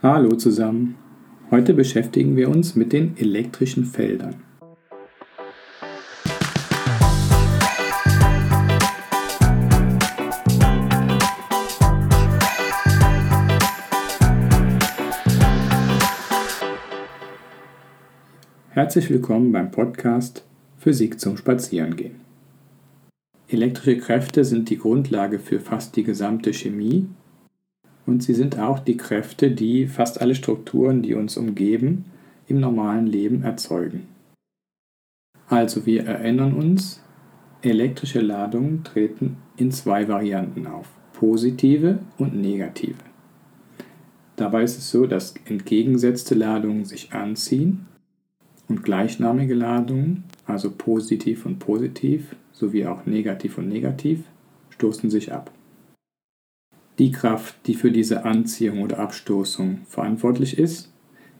Hallo zusammen. Heute beschäftigen wir uns mit den elektrischen Feldern. Herzlich willkommen beim Podcast Physik zum Spazierengehen. Elektrische Kräfte sind die Grundlage für fast die gesamte Chemie und sie sind auch die Kräfte, die fast alle Strukturen, die uns umgeben, im normalen Leben erzeugen. Also wir erinnern uns, elektrische Ladungen treten in zwei Varianten auf, positive und negative. Dabei ist es so, dass entgegengesetzte Ladungen sich anziehen und gleichnamige Ladungen, also positiv und positiv, sowie auch negativ und negativ, stoßen sich ab. Die Kraft, die für diese Anziehung oder Abstoßung verantwortlich ist,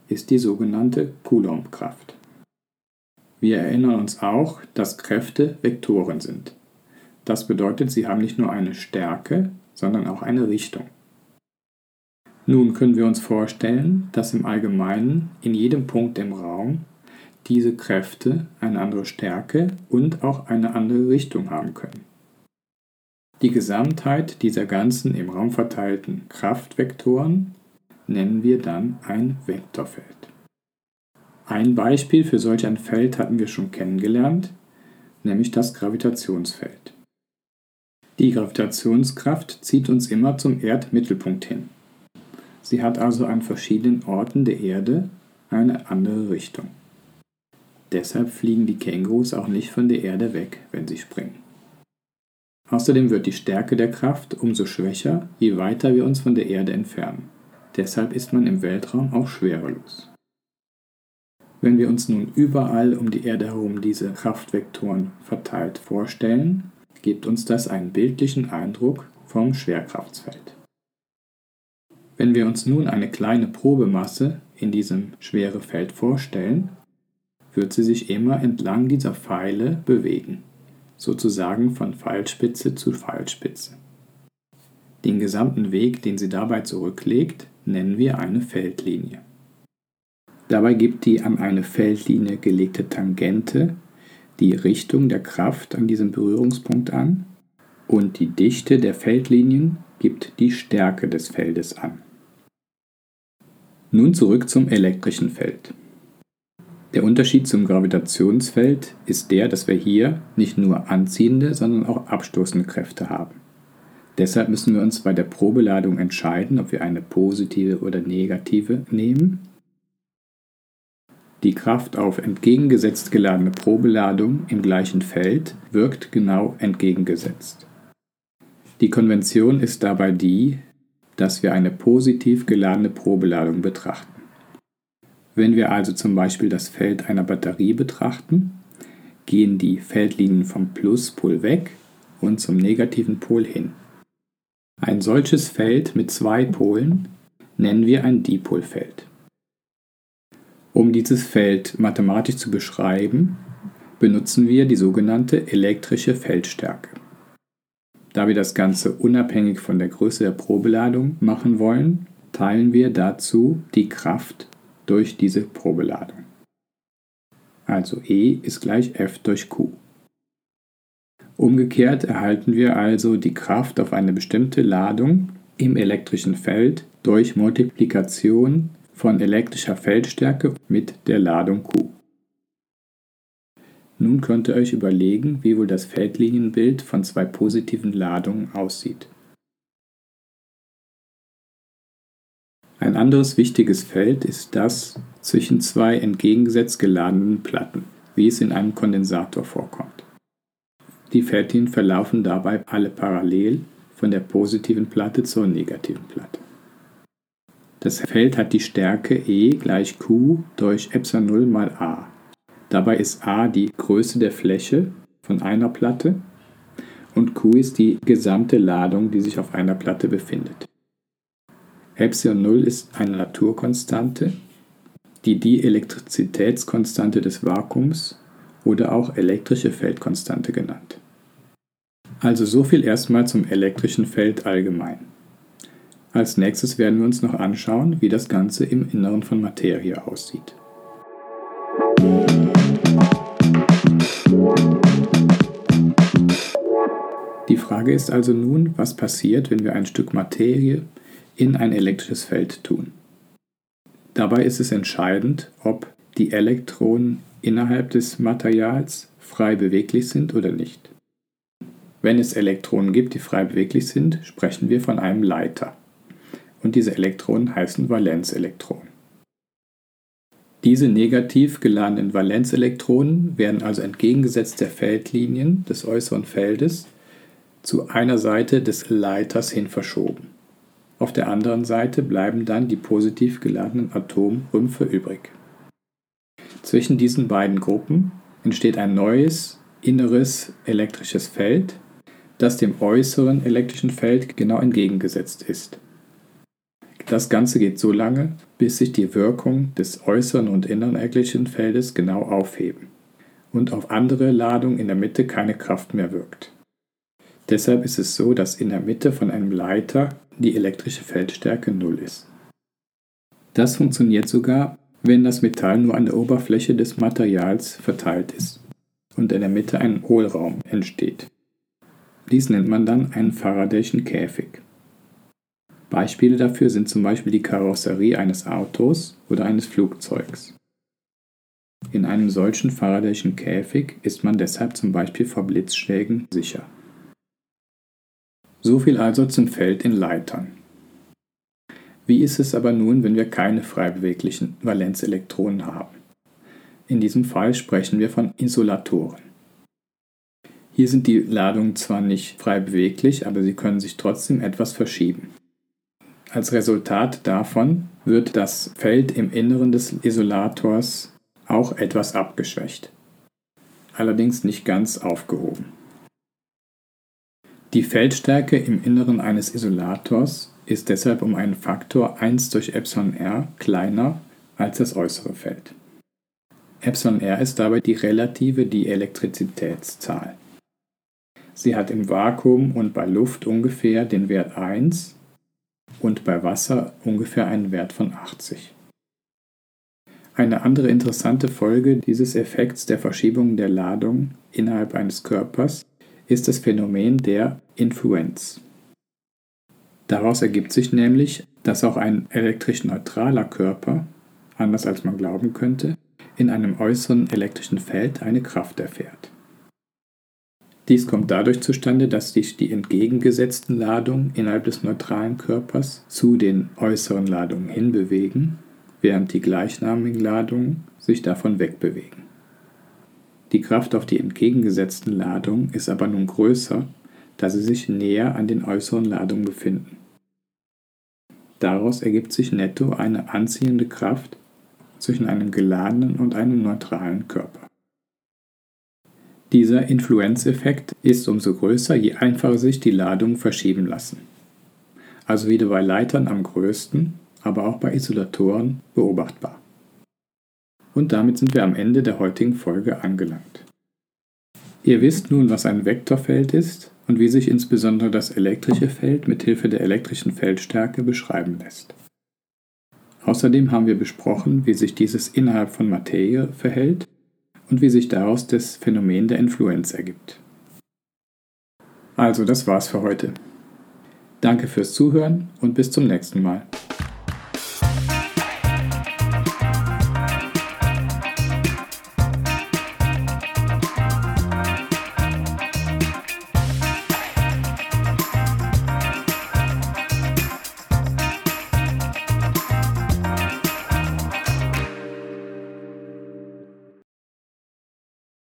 ist die sogenannte Coulomb-Kraft. Wir erinnern uns auch, dass Kräfte Vektoren sind. Das bedeutet, sie haben nicht nur eine Stärke, sondern auch eine Richtung. Nun können wir uns vorstellen, dass im Allgemeinen in jedem Punkt im Raum diese Kräfte eine andere Stärke und auch eine andere Richtung haben können. Die Gesamtheit dieser ganzen im Raum verteilten Kraftvektoren nennen wir dann ein Vektorfeld. Ein Beispiel für solch ein Feld hatten wir schon kennengelernt, nämlich das Gravitationsfeld. Die Gravitationskraft zieht uns immer zum Erdmittelpunkt hin. Sie hat also an verschiedenen Orten der Erde eine andere Richtung. Deshalb fliegen die Kängurus auch nicht von der Erde weg, wenn sie springen. Außerdem wird die Stärke der Kraft umso schwächer, je weiter wir uns von der Erde entfernen. Deshalb ist man im Weltraum auch schwerelos. Wenn wir uns nun überall um die Erde herum diese Kraftvektoren verteilt vorstellen, gibt uns das einen bildlichen Eindruck vom Schwerkraftsfeld. Wenn wir uns nun eine kleine Probemasse in diesem schwere Feld vorstellen, wird sie sich immer entlang dieser Pfeile bewegen sozusagen von Pfeilspitze zu Pfeilspitze. Den gesamten Weg, den sie dabei zurücklegt, nennen wir eine Feldlinie. Dabei gibt die an eine Feldlinie gelegte Tangente die Richtung der Kraft an diesem Berührungspunkt an und die Dichte der Feldlinien gibt die Stärke des Feldes an. Nun zurück zum elektrischen Feld. Der Unterschied zum Gravitationsfeld ist der, dass wir hier nicht nur anziehende, sondern auch abstoßende Kräfte haben. Deshalb müssen wir uns bei der Probeladung entscheiden, ob wir eine positive oder negative nehmen. Die Kraft auf entgegengesetzt geladene Probeladung im gleichen Feld wirkt genau entgegengesetzt. Die Konvention ist dabei die, dass wir eine positiv geladene Probeladung betrachten. Wenn wir also zum Beispiel das Feld einer Batterie betrachten, gehen die Feldlinien vom Pluspol weg und zum negativen Pol hin. Ein solches Feld mit zwei Polen nennen wir ein Dipolfeld. Um dieses Feld mathematisch zu beschreiben, benutzen wir die sogenannte elektrische Feldstärke. Da wir das Ganze unabhängig von der Größe der Probeladung machen wollen, teilen wir dazu die Kraft durch diese Probeladung. Also E ist gleich F durch Q. Umgekehrt erhalten wir also die Kraft auf eine bestimmte Ladung im elektrischen Feld durch Multiplikation von elektrischer Feldstärke mit der Ladung Q. Nun könnt ihr euch überlegen, wie wohl das Feldlinienbild von zwei positiven Ladungen aussieht. Ein anderes wichtiges Feld ist das zwischen zwei entgegengesetzt geladenen Platten, wie es in einem Kondensator vorkommt. Die Feldlinien verlaufen dabei alle parallel von der positiven Platte zur negativen Platte. Das Feld hat die Stärke E gleich Q durch Epsilon 0 mal A. Dabei ist A die Größe der Fläche von einer Platte und Q ist die gesamte Ladung, die sich auf einer Platte befindet. Epsilon 0 ist eine Naturkonstante, die die Elektrizitätskonstante des Vakuums oder auch elektrische Feldkonstante genannt. Also so viel erstmal zum elektrischen Feld allgemein. Als nächstes werden wir uns noch anschauen, wie das Ganze im Inneren von Materie aussieht. Die Frage ist also nun, was passiert, wenn wir ein Stück Materie in ein elektrisches Feld tun. Dabei ist es entscheidend, ob die Elektronen innerhalb des Materials frei beweglich sind oder nicht. Wenn es Elektronen gibt, die frei beweglich sind, sprechen wir von einem Leiter. Und diese Elektronen heißen Valenzelektronen. Diese negativ geladenen Valenzelektronen werden also entgegengesetzt der Feldlinien des äußeren Feldes zu einer Seite des Leiters hin verschoben. Auf der anderen Seite bleiben dann die positiv geladenen Atomrümpfe übrig. Zwischen diesen beiden Gruppen entsteht ein neues inneres elektrisches Feld, das dem äußeren elektrischen Feld genau entgegengesetzt ist. Das Ganze geht so lange, bis sich die Wirkung des äußeren und inneren elektrischen Feldes genau aufheben und auf andere Ladungen in der Mitte keine Kraft mehr wirkt. Deshalb ist es so, dass in der Mitte von einem Leiter die elektrische Feldstärke 0 ist. Das funktioniert sogar, wenn das Metall nur an der Oberfläche des Materials verteilt ist und in der Mitte ein Hohlraum entsteht. Dies nennt man dann einen Faradayschen Käfig. Beispiele dafür sind zum Beispiel die Karosserie eines Autos oder eines Flugzeugs. In einem solchen Faradayschen Käfig ist man deshalb zum Beispiel vor Blitzschlägen sicher. So viel also zum Feld in Leitern. Wie ist es aber nun, wenn wir keine frei beweglichen Valenzelektronen haben? In diesem Fall sprechen wir von Isolatoren. Hier sind die Ladungen zwar nicht frei beweglich, aber sie können sich trotzdem etwas verschieben. Als Resultat davon wird das Feld im Inneren des Isolators auch etwas abgeschwächt, allerdings nicht ganz aufgehoben. Die Feldstärke im Inneren eines Isolators ist deshalb um einen Faktor 1 durch εr kleiner als das äußere Feld. εr ist dabei die relative Dielektrizitätszahl. Sie hat im Vakuum und bei Luft ungefähr den Wert 1 und bei Wasser ungefähr einen Wert von 80. Eine andere interessante Folge dieses Effekts der Verschiebung der Ladung innerhalb eines Körpers ist das Phänomen der Influenz. Daraus ergibt sich nämlich, dass auch ein elektrisch neutraler Körper, anders als man glauben könnte, in einem äußeren elektrischen Feld eine Kraft erfährt. Dies kommt dadurch zustande, dass sich die entgegengesetzten Ladungen innerhalb des neutralen Körpers zu den äußeren Ladungen hinbewegen, während die gleichnamigen Ladungen sich davon wegbewegen. Die Kraft auf die entgegengesetzten Ladungen ist aber nun größer, da sie sich näher an den äußeren Ladungen befinden. Daraus ergibt sich netto eine anziehende Kraft zwischen einem geladenen und einem neutralen Körper. Dieser Influenzeffekt ist umso größer, je einfacher sich die Ladungen verschieben lassen. Also wieder bei Leitern am größten, aber auch bei Isolatoren beobachtbar. Und damit sind wir am Ende der heutigen Folge angelangt. Ihr wisst nun, was ein Vektorfeld ist und wie sich insbesondere das elektrische Feld mit Hilfe der elektrischen Feldstärke beschreiben lässt. Außerdem haben wir besprochen, wie sich dieses innerhalb von Materie verhält und wie sich daraus das Phänomen der Influenz ergibt. Also, das war's für heute. Danke fürs Zuhören und bis zum nächsten Mal.